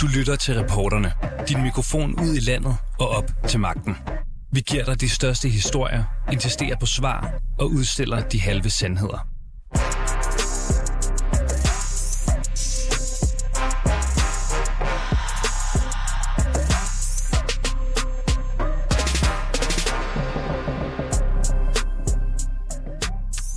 Du lytter til reporterne. Din mikrofon ud i landet og op til magten. Vi giver dig de største historier, insisterer på svar og udstiller de halve sandheder.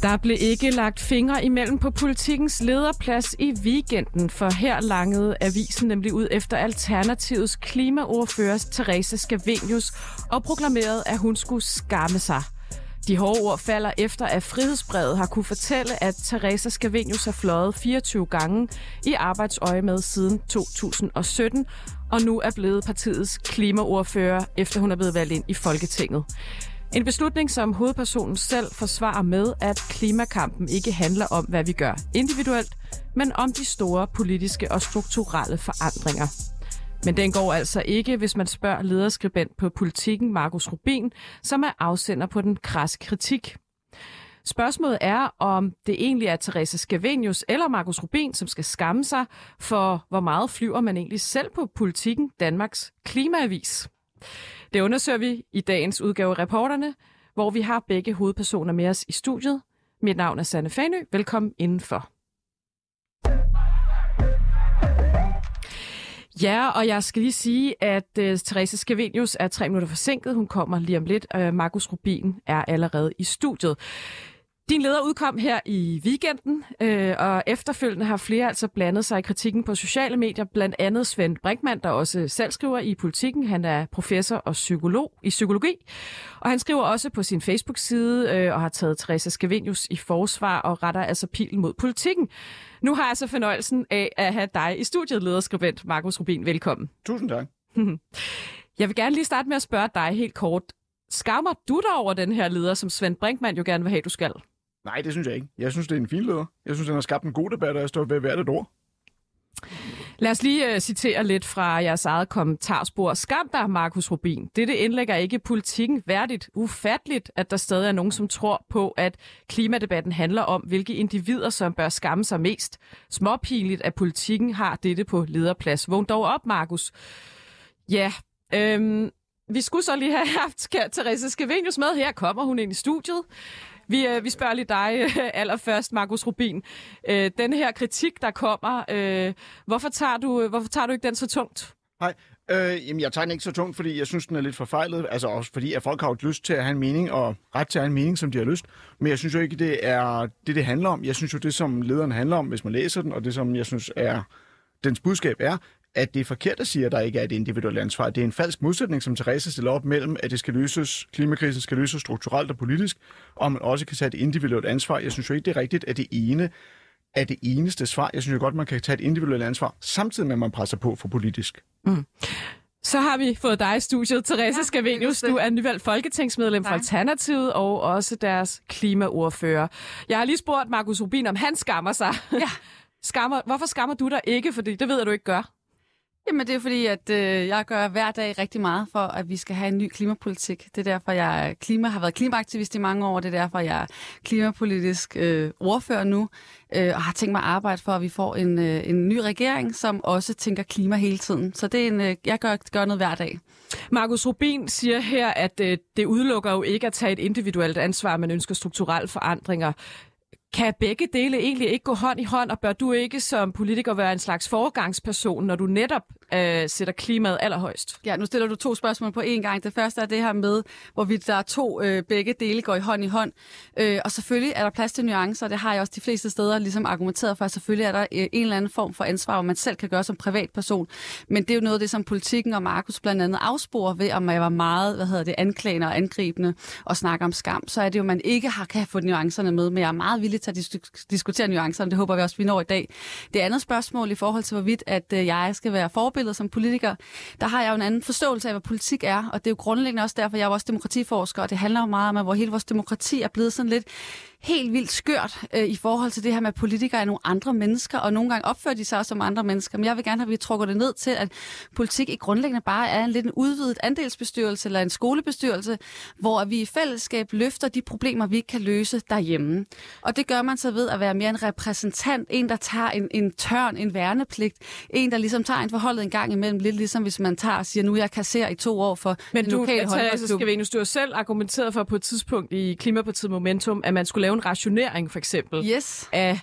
Der blev ikke lagt fingre imellem på politikens lederplads i weekenden, for her langede avisen nemlig ud efter Alternativets klimaordfører Therese Scavenius og proklamerede, at hun skulle skamme sig. De hårde ord falder efter, at Frihedsbrevet har kunne fortælle, at Teresa Scavenius har fløjet 24 gange i arbejdsøje med siden 2017, og nu er blevet partiets klimaordfører, efter hun er blevet valgt ind i Folketinget. En beslutning, som hovedpersonen selv forsvarer med, at klimakampen ikke handler om, hvad vi gør individuelt, men om de store politiske og strukturelle forandringer. Men den går altså ikke, hvis man spørger lederskribent på politikken Markus Rubin, som er afsender på den kras kritik. Spørgsmålet er, om det egentlig er Teresa Scavenius eller Markus Rubin, som skal skamme sig for, hvor meget flyver man egentlig selv på politikken, Danmarks klimaavis. Det undersøger vi i dagens udgave af Reporterne, hvor vi har begge hovedpersoner med os i studiet. Mit navn er Sanne Fanø. Velkommen indenfor. Ja, og jeg skal lige sige, at uh, Therese Scavenius er tre minutter forsinket. Hun kommer lige om lidt. Uh, Markus Rubin er allerede i studiet. Din leder udkom her i weekenden, øh, og efterfølgende har flere altså blandet sig i kritikken på sociale medier, blandt andet Svend Brinkmann, der også selv skriver i politikken. Han er professor og psykolog i psykologi, og han skriver også på sin Facebook-side øh, og har taget Teresa Scavenius i forsvar og retter altså pilen mod politikken. Nu har jeg så fornøjelsen af at have dig i studiet, lederskribent Markus Rubin. Velkommen. Tusind tak. Jeg vil gerne lige starte med at spørge dig helt kort. Skammer du dig over den her leder, som Svend Brinkmann jo gerne vil have, du skal? Nej, det synes jeg ikke. Jeg synes, det er en fin leder. Jeg synes, den har skabt en god debat, og jeg står ved hvert et ord. Lad os lige uh, citere lidt fra jeres eget kommentarspor. Skam dig, Markus Rubin. Dette indlægger ikke politikken værdigt. Ufatteligt, at der stadig er nogen, som tror på, at klimadebatten handler om, hvilke individer, som bør skamme sig mest. Småpinligt, at politikken har dette på lederplads. Vågn dog op, Markus. Ja, øhm, vi skulle så lige have haft Therese Skevenius med. Her kommer hun ind i studiet. Vi, øh, vi spørger lige dig øh, allerførst, Markus Rubin. Øh, den her kritik, der kommer, øh, hvorfor, tager du, øh, hvorfor tager du ikke den så tungt? Nej, øh, jamen jeg tager den ikke så tungt, fordi jeg synes, den er lidt forfejlet. Altså også fordi, at folk har jo lyst til at have en mening, og ret til at have en mening, som de har lyst. Men jeg synes jo ikke, det er det, det handler om. Jeg synes jo, det som lederen handler om, hvis man læser den, og det som jeg synes er dens budskab er, at det er forkert at sige, at der ikke er et individuelt ansvar. Det er en falsk modsætning, som Therese stiller op mellem, at det skal løses, klimakrisen skal løses strukturelt og politisk, og man også kan tage et individuelt ansvar. Jeg synes jo ikke, det er rigtigt, at det ene er det eneste svar. Jeg synes jo godt, man kan tage et individuelt ansvar, samtidig med, at man presser på for politisk. Mm. Så har vi fået dig i studiet, Therese ja, Scavenius. Du er nyvalgt folketingsmedlem for Alternativet og også deres klimaordfører. Jeg har lige spurgt Markus Rubin, om han skammer sig. Ja. Skammer, hvorfor skammer du dig ikke? Fordi det ved jeg, du ikke gør. Jamen det er fordi, at øh, jeg gør hver dag rigtig meget for, at vi skal have en ny klimapolitik. Det er derfor, jeg klima, har været klimaaktivist i mange år. Det er derfor, jeg er klimapolitisk øh, ordfører nu, øh, og har tænkt mig at arbejde for, at vi får en, øh, en ny regering, som også tænker klima hele tiden. Så det er en, øh, jeg gør, gør noget hver dag. Markus Rubin siger her, at øh, det udelukker jo ikke at tage et individuelt ansvar, man ønsker strukturelle forandringer. Kan begge dele egentlig ikke gå hånd i hånd, og bør du ikke som politiker være en slags foregangsperson, når du netop øh, sætter klimaet allerhøjst? Ja, nu stiller du to spørgsmål på én gang. Det første er det her med, hvorvidt der er to øh, begge dele går i hånd i hånd. Øh, og selvfølgelig er der plads til nuancer, det har jeg også de fleste steder ligesom argumenteret for. Selvfølgelig er der øh, en eller anden form for ansvar, hvor man selv kan gøre som privatperson. Men det er jo noget af det, som politikken og Markus blandt andet afsporer ved, om man var meget hvad hedder det, anklagende og angribende og snakker om skam. Så er det jo, at man ikke har, kan få nuancerne med, men jeg er meget villig til at dis- diskutere nuancerne. Det håber vi også, vi når i dag. Det andet spørgsmål i forhold til, hvorvidt at øh, jeg skal være forbillede som politiker, der har jeg jo en anden forståelse af, hvad politik er, og det er jo grundlæggende også derfor, jeg er også demokratiforsker, og det handler jo meget om, at hvor hele vores demokrati er blevet sådan lidt helt vildt skørt øh, i forhold til det her med, at politikere er nogle andre mennesker, og nogle gange opfører de sig også som andre mennesker. Men jeg vil gerne have, at vi trukker det ned til, at politik i grundlæggende bare er en lidt en udvidet andelsbestyrelse eller en skolebestyrelse, hvor vi i fællesskab løfter de problemer, vi ikke kan løse derhjemme. Og det gør man så ved at være mere en repræsentant, en, der tager en, en tørn, en værnepligt, en, der ligesom tager en forholdet en gang imellem, lidt ligesom hvis man tager og siger, nu jeg kasserer i to år for Men den du, lokale Therese Scavenius, du har selv argumenteret for på et tidspunkt i Klimapartiet Momentum, at man skulle lave en rationering for eksempel Yes. af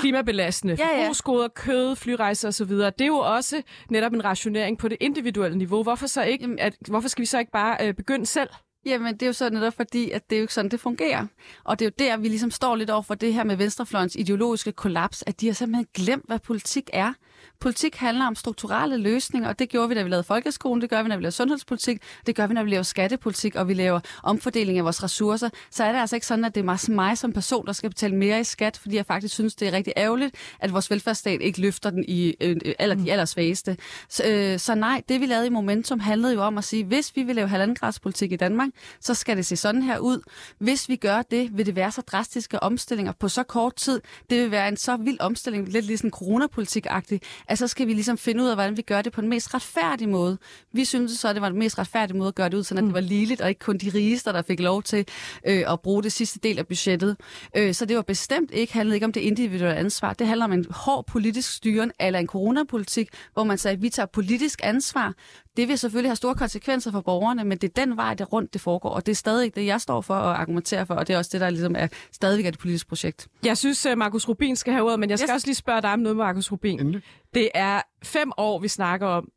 klimabelastende Ja, ja. forbrugsgoder, kød, flyrejser osv. Det er jo også netop en rationering på det individuelle niveau. Hvorfor, så ikke, at, hvorfor skal vi så ikke bare øh, begynde selv? Jamen, det er jo så netop fordi, at det er jo ikke sådan, det fungerer. Og det er jo der, vi ligesom står lidt over for det her med venstrefløjens ideologiske kollaps, at de har simpelthen glemt, hvad politik er. Politik handler om strukturelle løsninger, og det gjorde vi, da vi lavede folkeskolen, det gør vi, når vi laver sundhedspolitik, det gør vi, når vi laver skattepolitik, og vi laver omfordeling af vores ressourcer. Så er det altså ikke sådan, at det er mig som person, der skal betale mere i skat, fordi jeg faktisk synes, det er rigtig ærgerligt, at vores velfærdsstat ikke løfter den i øh, aller, de allersvageste. Så, øh, så nej, det vi lavede i Momentum handlede jo om at sige, hvis vi vil lave halvandengradspolitik i Danmark, så skal det se sådan her ud. Hvis vi gør det, vil det være så drastiske omstillinger på så kort tid. Det vil være en så vild omstilling, lidt ligesom coronapolitik-agtig, at så skal vi ligesom finde ud af, hvordan vi gør det på den mest retfærdige måde. Vi synes så, at det var den mest retfærdige måde at gøre det ud, sådan at det var ligeligt, og ikke kun de rigeste, der fik lov til øh, at bruge det sidste del af budgettet. Øh, så det var bestemt ikke, handlede ikke om det individuelle ansvar. Det handler om en hård politisk styren, eller en coronapolitik, hvor man sagde, at vi tager politisk ansvar. Det vil selvfølgelig have store konsekvenser for borgerne, men det er den vej, det rundt det foregår, og det er stadig det, jeg står for og argumenterer for, og det er også det, der ligesom er stadigvæk er et politisk projekt. Jeg synes, at Markus Rubin skal have ordet, men jeg skal Yes. også lige spørge dig om noget, Markus Rubin. Endelig. Det er fem år, vi snakker om.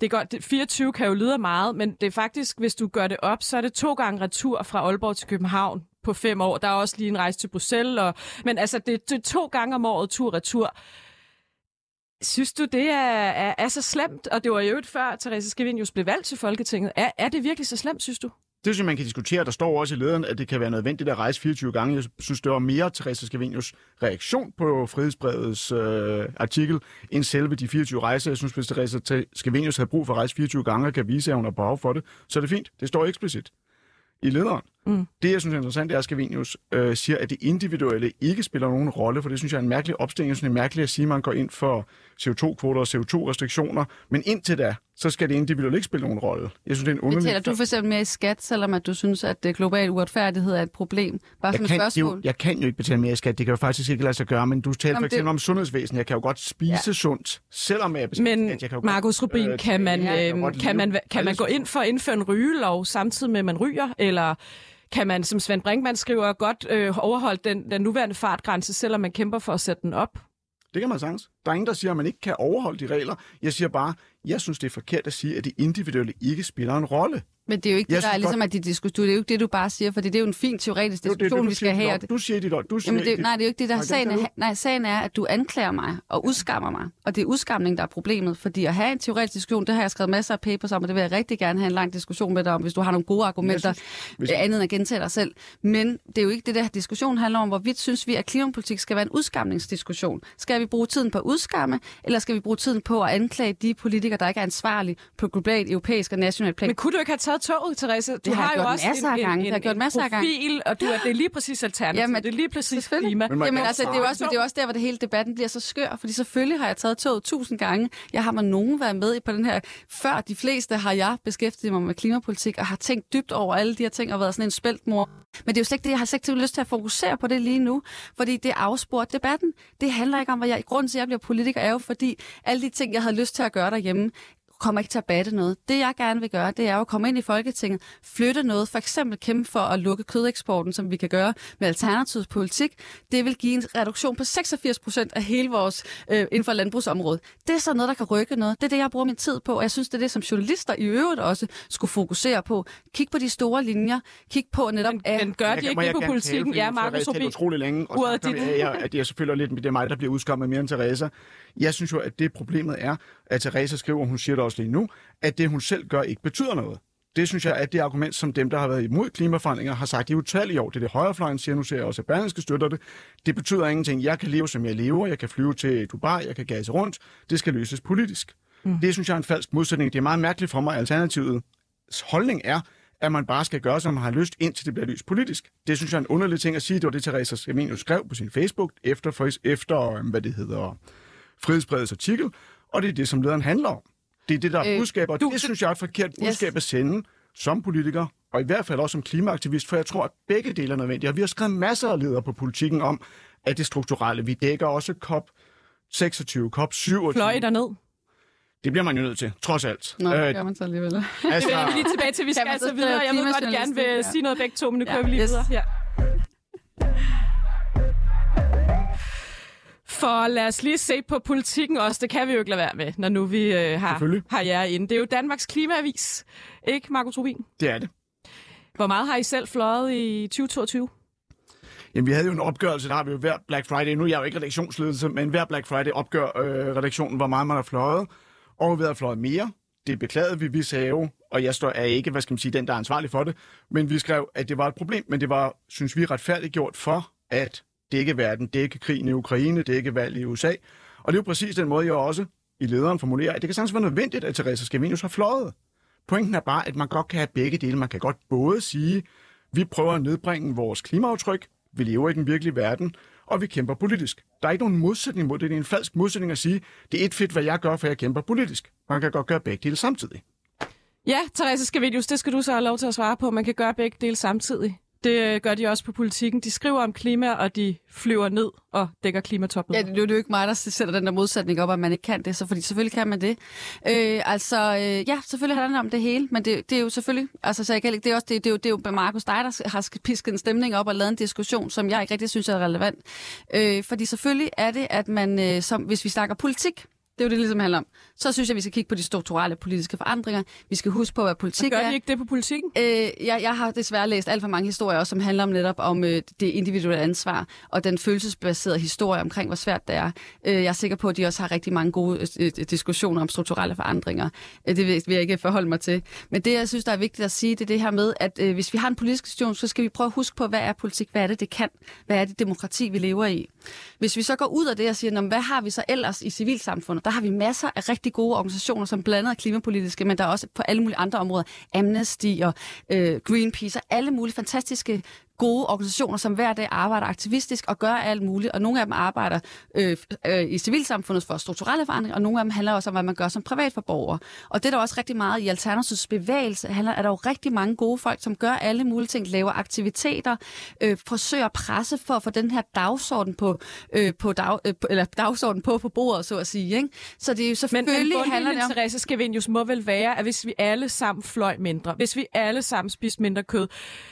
Det er godt, det, 24 kan jo lyde af meget, men det er faktisk, hvis du gør det op, så er det to gange retur fra Aalborg til København på fem år. Der er også lige en rejse til Bruxelles, og, men altså, det, det er to gange om året tur-retur. Synes du, det er, er, er så slemt? Og det var jo et før, Therese Scavenius blev valgt til Folketinget. Er, er det virkelig så slemt, synes du? Det synes jeg, man kan diskutere. Der står også i lederen, at det kan være nødvendigt at rejse 24 gange. Jeg synes, det var mere Therese Scavenius reaktion på Frihedsbrevets øh, artikel, end selve de 24 rejser. Jeg synes, hvis Therese Scavenius havde brug for at rejse 24 gange og kan vise, at hun har behov for det, så er det fint. Det står eksplicit i lederen. Mm. Det, jeg synes er interessant, er, at Scavenius øh, siger, at det individuelle ikke spiller nogen rolle, for det synes jeg er en mærkelig opstilling. Jeg synes, det er mærkeligt at sige, at man går ind for CO2-kvoter og CO2-restriktioner, men indtil da, så skal det individuelle ikke spille nogen rolle. Jeg synes, det er en underlig... Betaler du for eksempel mere i skat, selvom at du synes, at øh, global uretfærdighed er et problem? Bare jeg kan, det spørgsmål. jo, jeg kan jo ikke betale mere i skat. Det kan jo faktisk ikke lade sig gøre, men du taler Jamen, for eksempel det- om sundhedsvæsen. Jeg kan jo godt spise ja. sundt, selvom jeg betaler Men skat. Jeg kan jo Markus godt, Rubin, øh, kan man, øh, kan leve man, kan man gå ind for at indføre en rygelov, samtidig med, at man ryger? Eller kan man, som Svend Brinkmann skriver, godt øh, overholde den, den nuværende fartgrænse, selvom man kæmper for at sætte den op? Det kan man sagtens. Der er ingen, der siger, at man ikke kan overholde de regler. Jeg siger bare, jeg synes, det er forkert at sige, at det individuelle ikke spiller en rolle. Men det er jo ikke Jeg det, der er synes ligesom, at de diskuterer. Det er jo ikke det, du bare siger, for det er jo en fin teoretisk Det jo det, diskussion, du vi skal dit have. det- Du siger dit op. Du siger Jamen det, dit- nej, det er jo ikke det, der Nej, det sagen. Er, nej, sagen er, at du anklager mig og udskammer mig. Og det er udskamning, der er problemet. Fordi at have en teoretisk diskussion, det har jeg skrevet masser af papers om, og det vil jeg rigtig gerne have en lang diskussion med dig om, hvis du har nogle gode argumenter, hvis- hvis... andet end at gentage dig selv. Men det er jo ikke det, der diskussion handler om, hvorvidt synes vi, at klimapolitik skal være en udskamningsdiskussion. Skal vi bruge tiden på udskamme, eller skal vi bruge tiden på at anklage de politikere, der ikke er ansvarlige på globalt, europæisk og nationalt plan? Men kunne du ikke have taget toget, Therese? Du har jeg jo gjort også masser af en, gange. en, Det har gjort en masser af gange. profil, og du er, det er lige præcis alternativ. Jamen, det er lige præcis klima. Men Jamen altså, det er, også, det er også der, hvor det hele debatten bliver så skør, fordi selvfølgelig har jeg taget toget tusind gange. Jeg har med nogen været med i på den her. Før de fleste har jeg beskæftiget mig med klimapolitik og har tænkt dybt over alle de her ting og været sådan en spæltmor. Men det er jo slet ikke det, jeg har slet ikke lyst til at fokusere på det lige nu, fordi det afspurgt debatten. Det handler ikke om, hvad jeg... Grunden til, at jeg bliver politiker, er jo fordi alle de ting, jeg havde lyst til at gøre derhjemme, kommer ikke til at batte noget. Det, jeg gerne vil gøre, det er jo at komme ind i Folketinget, flytte noget, for eksempel kæmpe for at lukke kødeksporten, som vi kan gøre med alternativets politik. Det vil give en reduktion på 86 procent af hele vores øh, inden for landbrugsområdet. Det er så noget, der kan rykke noget. Det er det, jeg bruger min tid på, og jeg synes, det er det, som journalister i øvrigt også skulle fokusere på. Kig på de store linjer. Kig på netop... Men, at- men gør de Jeg- ikke det jeg på politikken? tale, Ja, Markus jeg Rubin. utrolig længe, og er er dit. jeg, at det er selvfølgelig lidt det er mig, der bliver udskammet mere end Teresa. Jeg synes jo, at det problemet er, at Teresa skriver, hun siger det også lige nu, at det, hun selv gør, ikke betyder noget. Det synes jeg er det argument, som dem, der har været imod klimaforandringer, har sagt i utallige år. Det er det højrefløjen siger, nu ser jeg også, at Berlingske støtter det. Det betyder ingenting. Jeg kan leve, som jeg lever. Jeg kan flyve til Dubai. Jeg kan gase rundt. Det skal løses politisk. Mm. Det synes jeg er en falsk modsætning. Det er meget mærkeligt for mig. Alternativets holdning er, at man bare skal gøre, som man har lyst, indtil det bliver lyst politisk. Det synes jeg er en underlig ting at sige. Det var det, Teresa Scavenius skrev på sin Facebook efter, efter hvad det hedder, frihedsbredets artikel, og det er det, som lederen handler om. Det er det, der er øh, budskab, og du, det synes jeg er et forkert budskab yes. at sende som politiker, og i hvert fald også som klimaaktivist, for jeg tror, at begge dele er nødvendige. Og vi har skrevet masser af ledere på politikken om, at det strukturelle, vi dækker også COP 26, COP 27. Fløj der ned. Det bliver man jo nødt til, trods alt. Nå, det øh, gør man så alligevel. Altså, det er lige tilbage til, vi skal altså videre. Jeg vil godt gerne vil ja. sige noget begge to, men nu ja. kører vi lige yes. videre. Ja. For lad os lige se på politikken også. Det kan vi jo ikke lade være med, når nu vi øh, har, har jer inde. Det er jo Danmarks Klimaavis, ikke Marco Trubin? Det er det. Hvor meget har I selv fløjet i 2022? Jamen, vi havde jo en opgørelse, der har vi jo hver Black Friday. Nu er jeg jo ikke redaktionsledelse, men hver Black Friday opgør øh, redaktionen, hvor meget man har fløjet. Og vi har fløjet mere. Det beklagede vi. Vi sagde jo, og jeg står er ikke, hvad skal man sige, den, der er ansvarlig for det, men vi skrev, at det var et problem, men det var, synes vi, retfærdigt gjort for, at dække verden, dække krigen i Ukraine, dække valg i USA. Og det er jo præcis den måde, jeg også i lederen formulerer, at det kan sagtens være nødvendigt, at Teresa Scavenius har fløjet. Pointen er bare, at man godt kan have begge dele. Man kan godt både sige, vi prøver at nedbringe vores klimaaftryk, vi lever i den virkelige verden, og vi kæmper politisk. Der er ikke nogen modsætning mod det. Det er en falsk modsætning at sige, det er et fedt, hvad jeg gør, for jeg kæmper politisk. Man kan godt gøre begge dele samtidig. Ja, Therese Scavenius, det skal du så have lov til at svare på. Man kan gøre begge dele samtidig. Det gør de også på politikken. De skriver om klima, og de flyver ned og dækker klimatoppet. Ja, det er jo ikke mig, der sætter den der modsætning op, at man ikke kan det, så fordi selvfølgelig kan man det. Øh, altså, øh, ja, selvfølgelig handler det om det hele, men det, det er jo selvfølgelig, altså, så jeg kan, det er også, det, det, er jo, det er jo Markus dig, der har pisket en stemning op og lavet en diskussion, som jeg ikke rigtig synes er relevant. Øh, fordi selvfølgelig er det, at man, øh, som, hvis vi snakker politik, det er jo det, ligesom handler om. Så synes jeg, vi skal kigge på de strukturelle politiske forandringer. Vi skal huske på, hvad politik er. Gør de ikke det på politikken? Øh, jeg, jeg har desværre læst alt for mange historier, også, som handler om netop om øh, det individuelle ansvar og den følelsesbaserede historie omkring, hvor svært det er. Øh, jeg er sikker på, at de også har rigtig mange gode øh, øh diskussioner om strukturelle forandringer. Øh, det vil, vil jeg ikke forholde mig til. Men det, jeg synes, der er vigtigt at sige, det er det her med, at øh, hvis vi har en politisk situation, så skal vi prøve at huske på, hvad er politik? Hvad er det, det kan? Hvad er det demokrati, vi lever i? Hvis vi så går ud af det og siger, hvad har vi så ellers i civilsamfundet? Der har vi masser af rigtig gode organisationer, som blandt andet er klimapolitiske, men der er også på alle mulige andre områder, Amnesty og øh, Greenpeace og alle mulige fantastiske gode organisationer, som hver dag arbejder aktivistisk og gør alt muligt, og nogle af dem arbejder øh, øh, i civilsamfundet for strukturelle forandringer, og nogle af dem handler også om, hvad man gør som privatforborger. Og det er der også rigtig meget i Alternativets bevægelse, handler, er der jo rigtig mange gode folk, som gør alle mulige ting, laver aktiviteter, øh, forsøger at presse for at få den her dagsorden på, øh, på, dag, øh, eller dagsorden på på bordet, så at sige. Ikke? Så det er jo selvfølgelig men, handler det om... Therese Scavenius må vel være, at hvis vi alle sammen fløj mindre, hvis vi alle sammen spiste mindre kød,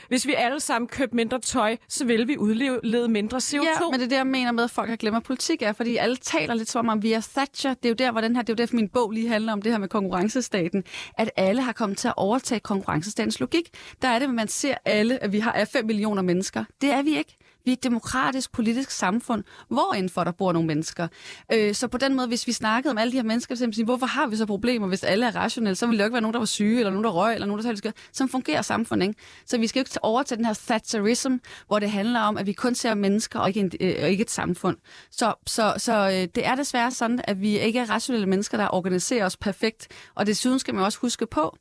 hvis vi alle sammen købte mindre tøj, så vil vi udlede mindre CO2. Ja, men det er det, jeg mener med, at folk har glemt politik er, fordi alle taler lidt som om, vi er Thatcher. Det er jo der, hvor den her, det er jo derfor, min bog lige handler om det her med konkurrencestaten, at alle har kommet til at overtage konkurrencestatens logik. Der er det, at man ser alle, at vi har 5 millioner mennesker. Det er vi ikke. Vi er et demokratisk, politisk samfund, hvor indenfor der bor nogle mennesker. Øh, så på den måde, hvis vi snakkede om alle de her mennesker, så sige, hvorfor har vi så problemer, hvis alle er rationelle? Så ville det jo ikke være nogen, der var syge, eller nogen, der røg, eller nogen, der talte Så fungerer samfundet, ikke? Så vi skal jo ikke overtage den her Thatcherism, hvor det handler om, at vi kun ser mennesker og ikke, en, øh, og ikke et samfund. Så, så, så øh, det er desværre sådan, at vi ikke er rationelle mennesker, der organiserer os perfekt. Og desuden skal man også huske på,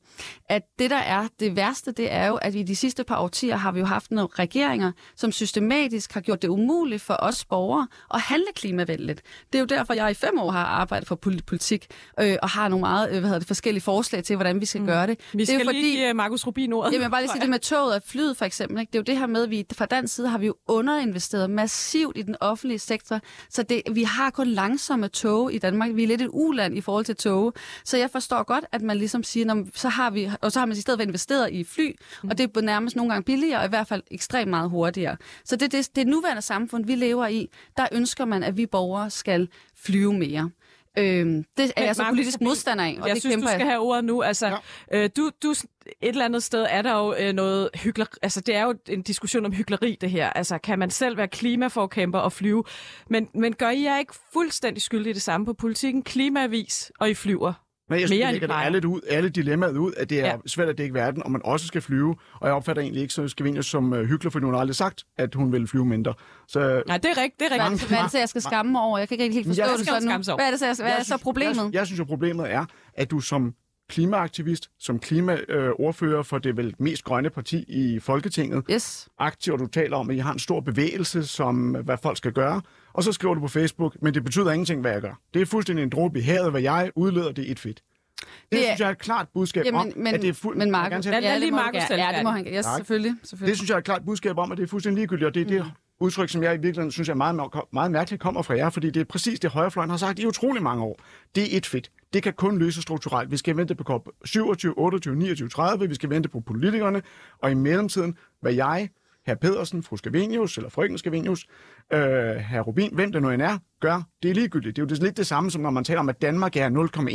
at det, der er det værste, det er jo, at i de sidste par årtier har vi jo haft nogle regeringer, som systematisk faktisk har gjort det umuligt for os borgere at handle klimavenligt. Det er jo derfor, jeg i fem år har arbejdet for politik øh, og har nogle meget øh, hvad hedder det, forskellige forslag til, hvordan vi skal mm. gøre det. Vi skal det er jo lige fordi, give Markus Rubin ordet. Jamen, bare lige sige det med toget og flyet for eksempel. Ikke? Det er jo det her med, at vi fra dansk side har vi jo underinvesteret massivt i den offentlige sektor, så det, vi har kun langsomme tog i Danmark. Vi er lidt et uland i forhold til tog. Så jeg forstår godt, at man ligesom siger, så har vi, og så har man i stedet for investeret i fly, mm. og det er nærmest nogle gange billigere, og i hvert fald ekstremt meget hurtigere. Så det, det, det nuværende samfund, vi lever i, der ønsker man, at vi borgere skal flyve mere. Øhm, det er jeg så politisk modstander af, og jeg det synes, du skal jeg. have ordet nu. Altså, ja. øh, du, du, et eller andet sted er der jo øh, noget hyggeleri. Altså, det er jo en diskussion om hyggeleri, det her. Altså, kan man selv være klimaforkæmper og flyve? Men, men gør I jer ikke fuldstændig skyldige det samme på politikken? Klimavis, og I flyver? Men jeg synes, Mere det alle, ud, alle dilemmaet ud, at det er ja. svært at dække verden, og man også skal flyve. Og jeg opfatter egentlig ikke så Scavenius som uh, hyggelig, for hun har aldrig sagt, at hun vil flyve mindre. Så, Nej, det er rigtigt. Det er rigtigt. Hvad er det, så jeg skal skamme over? Jeg kan ikke helt forstå jeg det sådan nu. Hvad er det, så, hvad er så problemet? Jeg, jeg synes jo, problemet er, at du som klimaaktivist, som klimaordfører for det vel mest grønne parti i Folketinget. Yes. Aktiv, og du taler om, at I har en stor bevægelse, som hvad folk skal gøre. Og så skriver du på Facebook, men det betyder ingenting, hvad jeg gør. Det er fuldstændig en dråbe i havet, hvad jeg udleder, det er et fedt. Det, Det er- synes jeg er et klart budskab Jamen, om, men, at det er fuld... men gerne lad ja, lige det må han Markus gerne. Ja, det må han færdig. Yes, Tak. selvfølgelig. Det selvfølgelig. synes jeg er et klart budskab om, at det er fuldstændig ligegyldigt, og det er det Mm. udtryk, som jeg i virkeligheden synes er meget, meget mærkeligt kommer fra jer, fordi det er præcis det, højrefløjen har sagt i utrolig mange år. Det er et fedt. Det kan kun løses strukturelt. Vi skal vente på COP 27, 28, 29, 30, vi skal vente på politikerne, og i mellemtiden, hvad jeg, herr Pedersen, fru Skavenius, eller frøken Skavenius, øh, herr Rubin, hvem det nu end er, gør, det er ligegyldigt. Det er jo det, lidt det samme, som når man taler om, at Danmark er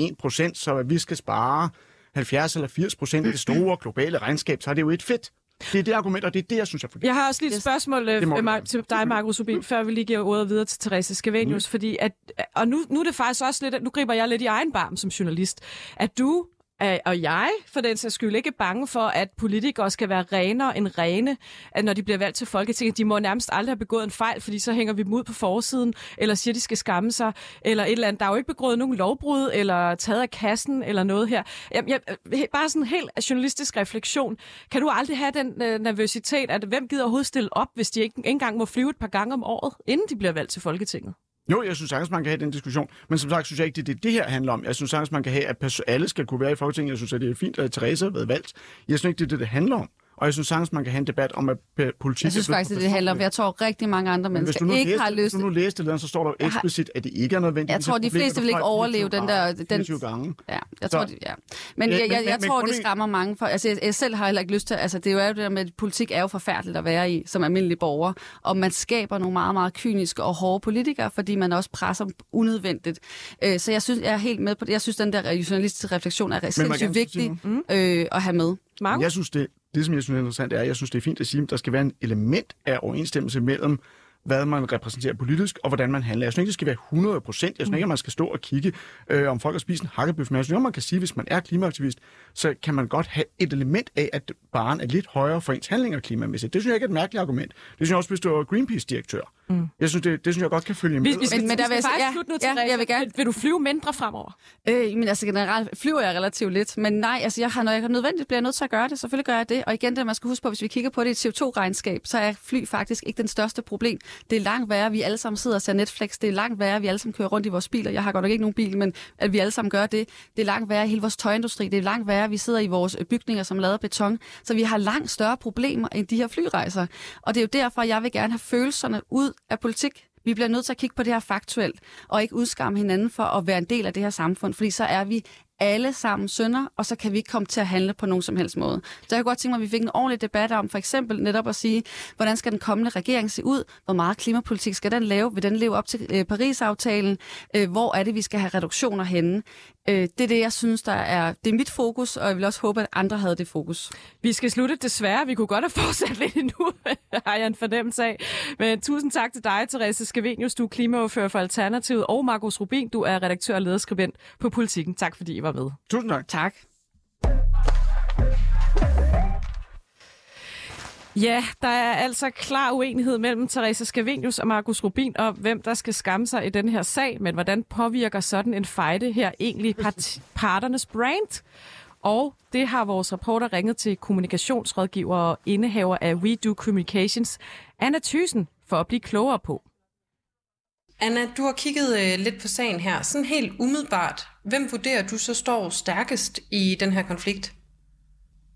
0,1 procent, så at vi skal spare 70 eller 80 procent af det store globale regnskab, så er det jo et fedt. Det er det argument, og det er det, jeg synes er forkert. Jeg har også lige et Yes. spørgsmål øh, Mar- til dig, Markus Rubin, før vi lige giver ordet videre til Therese Scavenius, mm. fordi at, og nu, nu er det faktisk også lidt, nu griber jeg lidt i egen barm som journalist, at du Øh, og jeg, for den sags skyld, ikke bange for, at politikere skal være renere end rene, at når de bliver valgt til Folketinget. De må nærmest aldrig have begået en fejl, fordi så hænger vi dem ud på forsiden, eller siger, de skal skamme sig, eller et eller andet. Der er jo ikke begået nogen lovbrud, eller taget af kassen, eller noget her. Jeg, øh, jeg, bare sådan en helt journalistisk refleksion. Kan du aldrig have den øh, nervøsitet, at hvem gider overhovedet stille op, hvis de ikke engang må flyve et par gange om året, inden de bliver valgt til Folketinget? Jo, jeg synes sagtens, man kan have den diskussion. Men som sagt, synes jeg ikke, det er det, det her handler om. Jeg synes sagtens, man kan have, at alle skal kunne være i Folketinget. Jeg synes, at det er fint, at Therese har været valgt. Jeg synes ikke, det er det, det handler om. Og jeg synes sagtens, man kan have en debat om, at politik... Jeg synes faktisk, at det handler om, jeg tror rigtig mange andre Men hvis mennesker nu ikke læste, har Hvis lyst. du nu læste det, så står der jo Jeg eksplicit, at det ikke er nødvendigt. Jeg tror, de fleste vil ikke overleve den der- den- 24 gange. Ja, jeg tror, det, ja. Men Ja, jeg, men- jeg, jeg men- tror, men det skræmmer mange. For, altså, jeg, jeg selv har heller ikke lyst til... Altså, det er jo det der med, at politik er jo forfærdeligt at være i som almindelig borger. Og man skaber nogle meget, meget kyniske og hårde politikere, fordi man også presser dem unødvendigt. Øh, så jeg synes, jeg er helt med på det. Jeg synes, den der journalistiske refleksion er jeg sindssygt vigtig sige øh, at have med. Markus? Jeg synes, det, det, som jeg synes er interessant, er, at jeg synes, det er fint at sige, at der skal være en element af overensstemmelse mellem hvad man repræsenterer politisk, og hvordan man handler. Jeg synes ikke, det skal være 100 procent. Jeg synes ikke, at man skal stå og kigge, øh, om folk har spist en hakkebøf. Men jeg synes, at man kan sige, at hvis man er klimaaktivist, så kan man godt have et element af, at barn er lidt højere for ens handlinger klimamæssigt. Det synes jeg ikke er et mærkeligt argument. Det synes jeg også, hvis du er Greenpeace-direktør. Mm. Jeg synes, det, det synes jeg godt kan følge med. Vi, vi skal, Men- men der vi vil jeg faktisk ja, slutte nu, ja, jeg vil gerne- Vil, vil du flyve mindre fremover? Øh, men altså generelt flyver jeg relativt lidt, men nej, altså jeg har, når jeg er nødvendigt, bliver jeg nødt til at gøre det. Selvfølgelig gør jeg det. Og igen, det man skal huske på, hvis vi kigger på det i et CO2-regnskab, så er fly faktisk ikke den største problem. Det er langt værre, at vi alle sammen sidder og ser Netflix. Det er langt værre, at vi alle sammen kører rundt i vores biler. Jeg har godt nok ikke nogen bil, men at vi alle sammen gør det. Det er langt værre i hele vores tøjindustri. Det er langt værre, at vi sidder i vores øh, bygninger, som er lavet af beton. Så vi har langt større problemer end de her flyrejser. Og det er jo derfor, jeg vil gerne have følelserne ud af politik. Vi bliver nødt til at kigge på det her faktuelt, og ikke udskamme hinanden for at være en del af det her samfund, fordi så er vi alle sammen sønder, og så kan vi ikke komme til at handle på nogen som helst måde. Så jeg kunne godt tænke mig, at vi fik en ordentlig debat om for eksempel netop at sige, hvordan skal den kommende regering se ud? Hvor meget klimapolitik skal den lave? Vil den leve op til øh, Paris-aftalen? Øh, hvor er det, vi skal have reduktioner henne? Øh, det er det, jeg synes, der er, det er mit fokus, og jeg vil også håbe, at andre havde det fokus. Vi skal slutte desværre. Vi kunne godt have fortsat lidt endnu, har jeg en fornemmelse af. Men tusind tak til dig, Therese Skavenius. Du er klimaordfører for Alternativet, og Markus Rubin, du er redaktør og lederskribent på Politiken. Tak fordi I var med. Tusind tak. Tak. Ja, der er altså klar uenighed mellem Therese Skavenius og Markus Rubin om, hvem der skal skamme sig i den her sag, men hvordan påvirker sådan en fejde her egentlig part- parternes brand? Og det har vores reporter ringet til kommunikationsrådgiver og indehaver af We Do Communications, Anna Thysen, for at blive klogere på. Anna, du har kigget øh, lidt på sagen her. Sådan helt umiddelbart, hvem vurderer du så står stærkest i den her konflikt?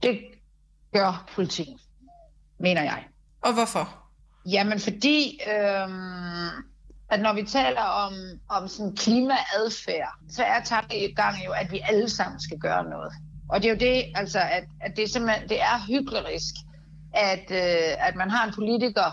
Det gør politikken, mener jeg. Og hvorfor? Jamen fordi, øhm, at når vi taler om, om sådan klimaadfærd, så er tankegangen jo, at vi alle sammen skal gøre noget. Og det er jo det, altså, at, at det, simpelthen, det er hyklerisk, at, øh, at man har en politiker,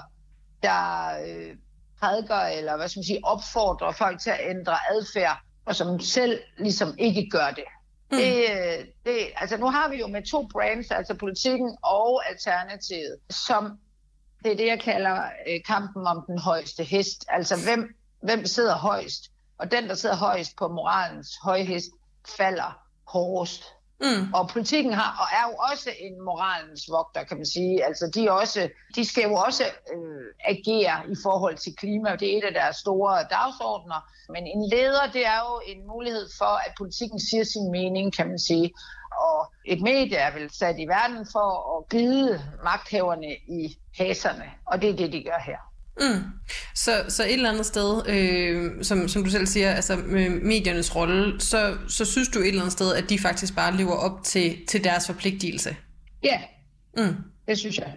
der øh, prædiker, eller hvad skal man sige, opfordrer folk til at ændre adfærd, og som selv ligesom ikke gør det. Mm. Det, øh, det, altså nu har vi jo med to brands, altså politikken og alternativet, som det er det, jeg kalder øh, kampen om den højeste hest. Altså hvem, hvem sidder højst? Og den, der sidder højst på moralens høje hest, falder hårdest. Mm. Og politikken har, og er jo også en moralens vogter, kan man sige. Altså, de, også, de skal jo også øh, agere i forhold til klima, det er et af deres store dagsordner. Men en leder, det er jo en mulighed for, at politikken siger sin mening, kan man sige. Og et medie er vel sat i verden for at glide magthaverne i haserne, og det er det, de gør her. Mm. Så, så et eller andet sted, øh, som, som du selv siger, altså med mediernes rolle, så, så synes du et eller andet sted, at de faktisk bare lever op til, til deres forpligtelse? Ja, mm. det synes jeg.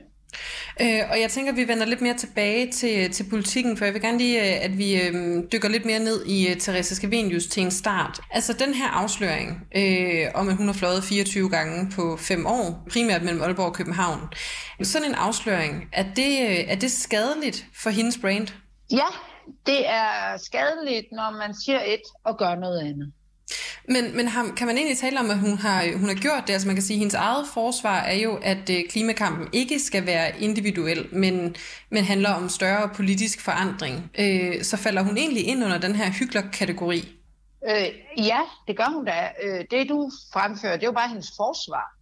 Øh, og jeg tænker, at vi vender lidt mere tilbage til, til politikken, for jeg vil gerne lige, øh, at vi øh, dykker lidt mere ned i øh, uh, Teresa Scavenius til en start. Altså den her afsløring øh, om, at hun har fløjet 24 gange på fem år, primært mellem Aalborg og København. Sådan en afsløring, er det, øh, er det skadeligt for hendes brand? Ja, det er skadeligt, når man siger et og gør noget andet. Men, men har, kan man egentlig tale om, at hun har, hun har gjort det? Altså man kan sige, at hendes eget forsvar er jo, at øh, klimakampen ikke skal være individuel, men, men handler om større politisk forandring. Øh, så falder hun egentlig ind under den her hyggeler-kategori? Øh, ja, det gør hun da. Øh, det du fremfører, det er jo bare hendes forsvar.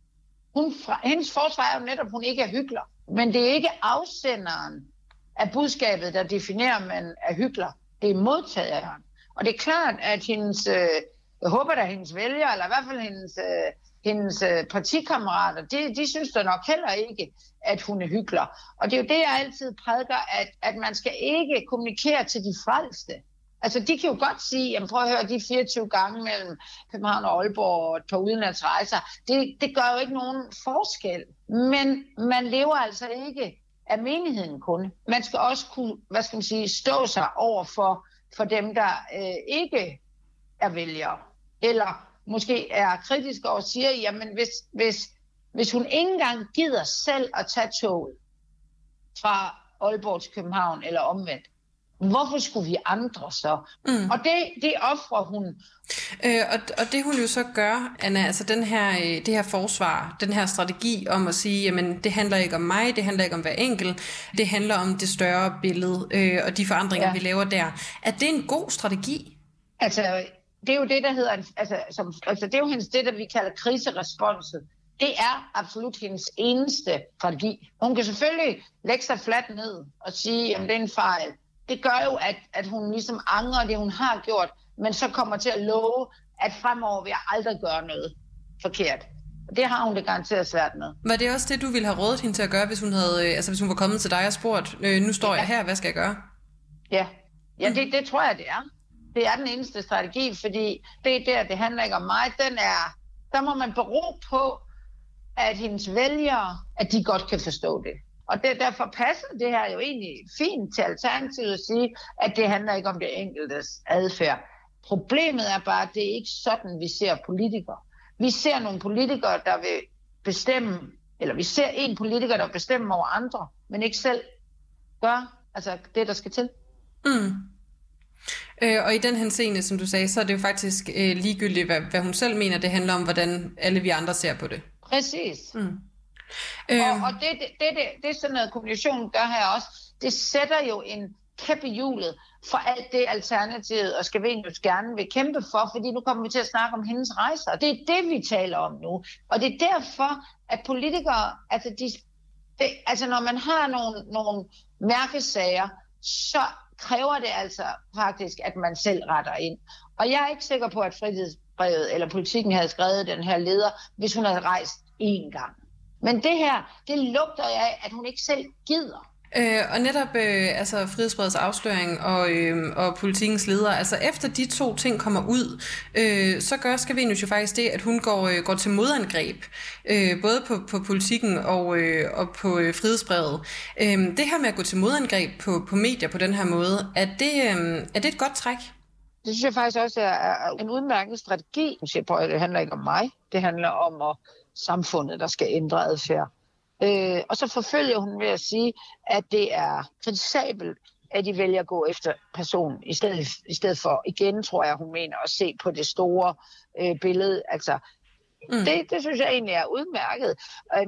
Hun, hendes forsvar er jo netop, at hun ikke er hyggelig. Men det er ikke afsenderen af budskabet, der definerer, at man er hyggelig. Det er modtageren. Og det er klart, at hendes øh, jeg håber at hendes vælgere, eller i hvert fald hendes, øh, hendes øh, partikammerater, de, de synes da nok heller ikke, at hun er hyggelig. Og det er jo det, jeg altid prædiker, at, at man skal ikke kommunikere til de frelste. Altså, de kan jo godt sige, jamen prøv at høre, de 24 gange mellem København og Aalborg og et par udenlandsrejser, det, det gør jo ikke nogen forskel. Men man lever altså ikke af menigheden kun. Man skal også kunne, hvad skal man sige, stå sig over for, for dem, der øh, ikke er vælgere. Eller måske er kritiske og siger, jamen hvis, hvis, hvis hun ikke engang gider selv at tage toget fra Aalborg til København eller omvendt, hvorfor skulle vi andre så? Mm. Og det, det offrer hun. Øh, og, og det hun jo så gør, Anna, altså den her, øh, det her forsvar, den her strategi om at sige, jamen det handler ikke om mig, det handler ikke om hver enkelt, det handler om det større billede øh, og de forandringer, ja. vi laver der. Er det en god strategi? Altså, det er jo det, der hedder, altså, som, altså det er jo hendes, det, der vi kalder kriseresponset. Det er absolut hendes eneste strategi. Hun kan selvfølgelig lægge sig fladt ned og sige, at det er en fejl. Det gør jo, at, at hun ligesom angrer det, hun har gjort, men så kommer til at love, at fremover vil jeg aldrig gøre noget forkert. Det har hun det garanteret svært med. Var det også det, du ville have rådet hende til at gøre, hvis hun, havde, øh, altså hvis hun var kommet til dig og spurgt, øh, nu står ja. jeg her, hvad skal jeg gøre? Ja, ja det, det tror jeg, det er det er den eneste strategi, fordi det er der, det handler ikke om mig, den er, der må man bero på, at hendes vælgere, at de godt kan forstå det. Og det, derfor passer det her jo egentlig fint til Alternativet at sige, at det handler ikke om det enkeltes adfærd. Problemet er bare, at det er ikke sådan, vi ser politikere. Vi ser nogle politikere, der vil bestemme, eller vi ser en politiker, der bestemmer over andre, men ikke selv gør altså det, der skal til. Mm. Øh, og i den henseende, som du sagde, så er det jo faktisk øh, ligegyldigt, hvad, hvad hun selv mener. Det handler om, hvordan alle vi andre ser på det. Præcis. Mm. Øh. Og, og det, det, det, det, det er sådan noget, kommunikationen gør her også. Det sætter jo en kæp i hjulet for alt det Alternativet og Skavenius gerne vil kæmpe for, fordi nu kommer vi til at snakke om hendes rejser. Det er det, vi taler om nu. Og det er derfor, at politikere, altså, de, det, altså når man har nogle, nogle mærkesager, så kræver det altså faktisk, at man selv retter ind. Og jeg er ikke sikker på, at frihedsbrevet eller politikken havde skrevet den her leder, hvis hun havde rejst én gang. Men det her, det lugter jeg af, at hun ikke selv gider. Øh, og netop øh, altså Frihedsbredets afsløring og, øh, og politikens leder, altså efter de to ting kommer ud, øh, så gør Skavenius jo faktisk det, at hun går, øh, går til modangreb, øh, både på, på politikken og, øh, og på øh, Frihedsbredet. Øh, det her med at gå til modangreb på, på medier på den her måde, er det, øh, er det et godt træk? Det synes jeg faktisk også er, er en udmærket strategi. Jeg siger på, at det handler ikke om mig, det handler om at samfundet, der skal ændre adfærd. Øh, og så forfølger hun ved at sige, at det er kritisabelt, at de vælger at gå efter personen, i stedet, i stedet for, igen tror jeg, hun mener, at se på det store øh, billede. Altså, Mm. Det, det synes jeg egentlig er udmærket.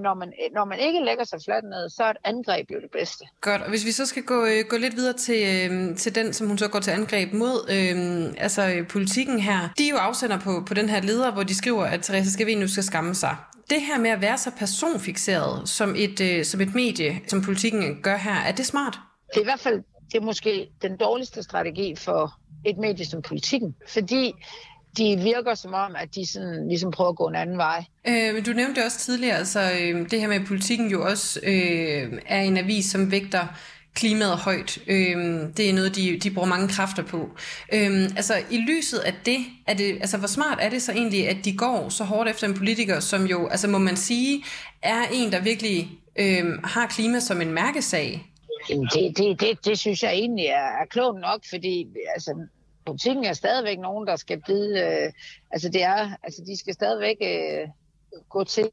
Når man, når man ikke lægger sig fladt ned, så er et angreb jo det bedste. Godt, og hvis vi så skal gå, øh, gå lidt videre til, øh, til den, som hun så går til angreb mod, øh, altså politikken her. De er jo afsender på, på den her leder, hvor de skriver, at Therese Scavenius skal skamme sig. Det her med at være så personfixeret som et, øh, som et medie, som politikken gør her, er det smart? Det er i hvert fald det er måske den dårligste strategi for et medie som politikken, fordi de virker som om, at de sådan, ligesom prøver at gå en anden vej. Øh, men du nævnte også tidligere, altså øh, det her med, at politikken jo også øh, er en avis, som vægter klimaet højt. Øh, det er noget, de, de bruger mange kræfter på. Øh, altså i lyset af det, er det, altså hvor smart er det så egentlig, at de går så hårdt efter en politiker, som jo, altså må man sige, er en, der virkelig øh, har klima som en mærkesag? Det, det, det, det synes jeg egentlig er, er klogt nok, fordi altså, politikken er stadigvæk nogen, der skal blive... Øh, altså, det er, altså, de skal stadigvæk øh, gå til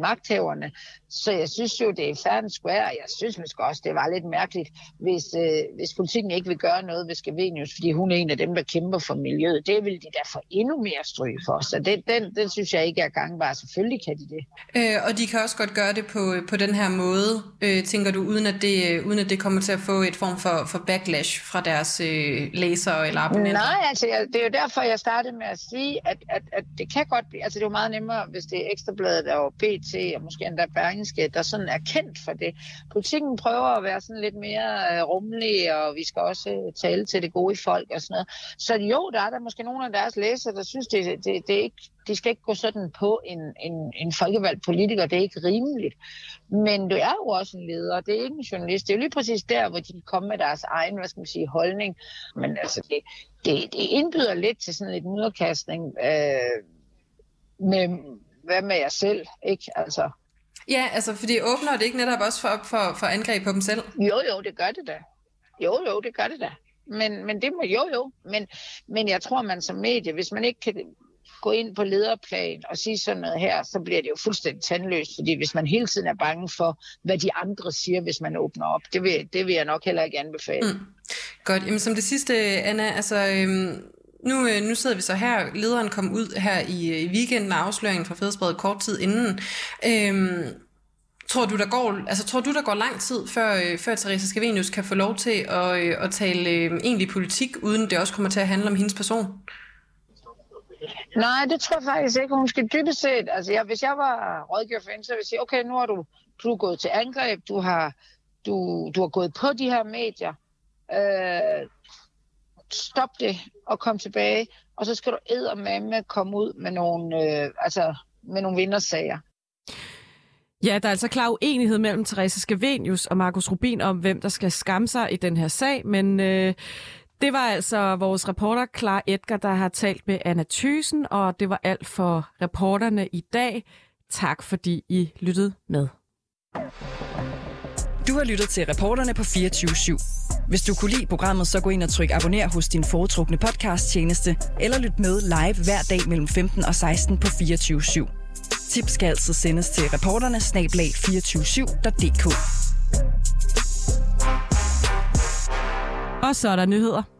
magthaverne. Så jeg synes jo, det er fair and square. Jeg synes måske også, det var lidt mærkeligt, hvis, øh, hvis politikken ikke vil gøre noget ved Skavenius, fordi hun er en af dem, der kæmper for miljøet. Det vil de da få endnu mere stryg for. Så det, den, den synes jeg ikke er gangbar. Selvfølgelig kan de det. Øh, og de kan også godt gøre det på, på den her måde, øh, tænker du, uden at, det, øh, uden at det kommer til at få et form for, for backlash fra deres øh, læsere eller abonnenter? Nej, altså jeg, det er jo derfor, jeg startede med at sige, at, at, at det kan godt blive, altså det er jo meget nemmere, hvis det er Ekstrabladet og BT og måske endda Bergenske, der sådan er kendt for det. Politikken prøver at være sådan lidt mere øh, rummelig, og vi skal også øh, tale til det gode i folk og sådan noget. Så jo, der er der måske nogle af deres læsere, der synes, det, det, det er ikke, de skal ikke gå sådan på en, en, en folkevalgt politiker. Det er ikke rimeligt. Men du er jo også en leder, det er ikke en journalist. Det er jo lige præcis der, hvor de kan komme med deres egen, hvad skal man sige, holdning. Men altså, det, det, det indbyder lidt til sådan lidt mudderkastning øh, med hvad med jer selv, ikke? Altså. Ja, altså, fordi åbner det ikke netop også for, for, for angreb på dem selv? Jo, jo, det gør det da. Jo, jo, det gør det da. Men, men det må, jo, jo. Men, men jeg tror, man som medie, hvis man ikke kan gå ind på lederplan og sige sådan noget her, så bliver det jo fuldstændig tandløst, fordi hvis man hele tiden er bange for, hvad de andre siger, hvis man åbner op, det vil, det vil jeg nok heller ikke anbefale. Mm. Godt. Jamen som det sidste, Anna, altså øhm, nu, øh, nu sidder vi så her. Lederen kom ud her i, i weekenden med afsløringen fra Fædresbredet kort tid inden. Øhm, tror du, der går, altså, tror du, der går lang tid, før, øh, før Therese Scavenius kan få lov til at, øh, at tale øh, egentlig politik, uden det også kommer til at handle om hendes person? Nej, det tror jeg faktisk ikke. Hun skal dybest set, altså jeg, hvis jeg var rådgiver for hende, så ville jeg sige, okay, nu har du, du er gået til angreb, du har, du, du har gået på de her medier, øh, stop det og kom tilbage, og så skal du med komme ud med nogle, øh, altså, med nogle vindersager. Ja, der er altså klar uenighed mellem Therese Scavenius og Markus Rubin om, hvem der skal skamme sig i den her sag, men øh, det var altså vores reporter Klar Edgar, der har talt med Anna Thysen, og det var alt for reporterne i dag. Tak fordi I lyttede med. Du har lyttet til reporterne på 24 /7. Hvis du kunne lide programmet, så gå ind og tryk abonner hos din foretrukne podcast-tjeneste, eller lyt med live hver dag mellem 15 og 16 på 24 /7. Tips skal altså sendes til reporterne snablag 247.dk. Og så er der nyheder.